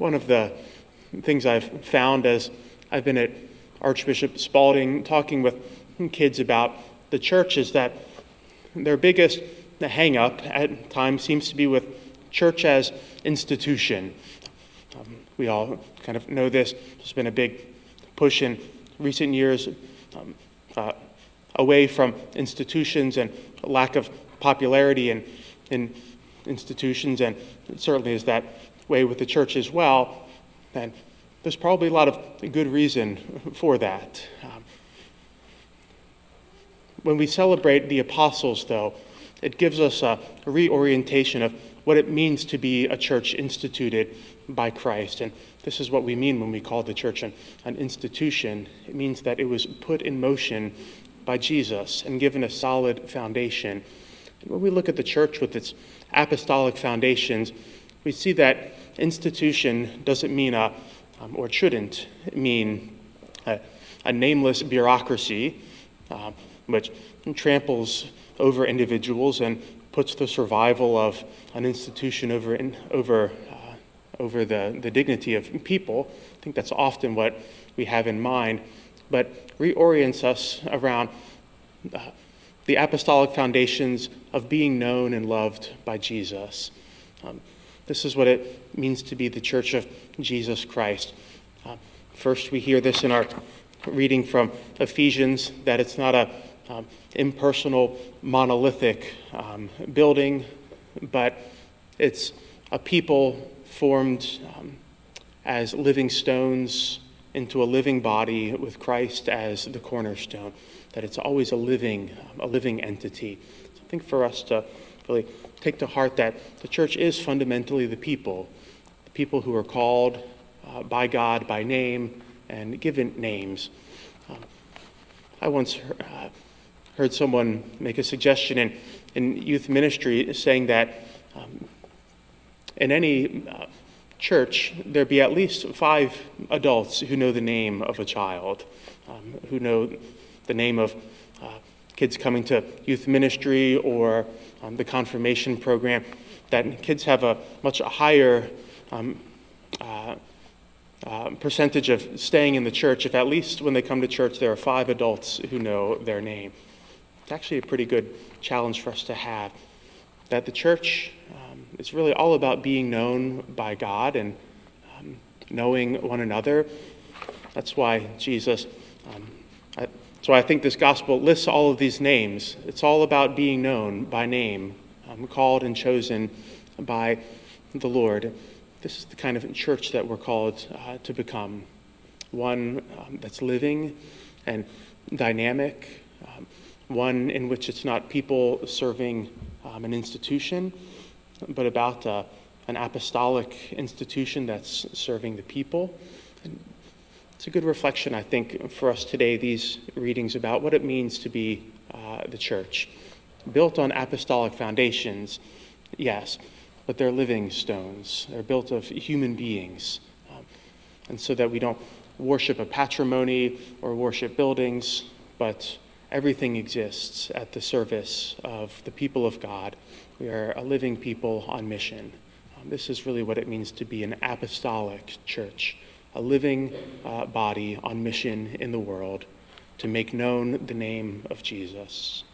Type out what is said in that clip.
one of the things I've found as I've been at Archbishop Spalding talking with kids about the church is that their biggest hang up at times seems to be with church as institution. Um, we all kind of know this. There's been a big push in recent years um, uh, away from institutions and lack of popularity in, in institutions, and it certainly is that way with the church as well. And there's probably a lot of good reason for that. Um, when we celebrate the apostles, though, it gives us a reorientation of what it means to be a church instituted by Christ. And this is what we mean when we call the church an, an institution. It means that it was put in motion by Jesus and given a solid foundation. And when we look at the church with its apostolic foundations, we see that institution doesn't mean a, um, or shouldn't mean a, a nameless bureaucracy, uh, which tramples over individuals and puts the survival of an institution over, in, over, uh, over the, the dignity of people. I think that's often what we have in mind, but reorients us around uh, the apostolic foundations of being known and loved by Jesus. Um, this is what it means to be the church of Jesus Christ. Uh, first, we hear this in our reading from Ephesians that it's not a um, impersonal, monolithic um, building, but it's a people formed um, as living stones into a living body with Christ as the cornerstone. That it's always a living, a living entity. So I think for us to really take to heart that the church is fundamentally the people, the people who are called uh, by God by name and given names. Um, I once heard, uh, heard someone make a suggestion in, in youth ministry saying that um, in any uh, church, there be at least five adults who know the name of a child, um, who know the name of uh, kids coming to youth ministry or um, the confirmation program, that kids have a much higher um, uh, uh, percentage of staying in the church if at least when they come to church there are five adults who know their name. It's actually a pretty good challenge for us to have. That the church um, is really all about being known by God and um, knowing one another. That's why Jesus, um, why I think this gospel lists all of these names. It's all about being known by name, um, called and chosen by the Lord. This is the kind of church that we're called uh, to become one um, that's living and dynamic, um, one in which it's not people serving um, an institution, but about uh, an apostolic institution that's serving the people. It's a good reflection, I think, for us today, these readings about what it means to be uh, the church. Built on apostolic foundations, yes, but they're living stones. They're built of human beings. Um, and so that we don't worship a patrimony or worship buildings, but everything exists at the service of the people of God. We are a living people on mission. Um, this is really what it means to be an apostolic church, a living uh, body on mission in the world to make known the name of Jesus.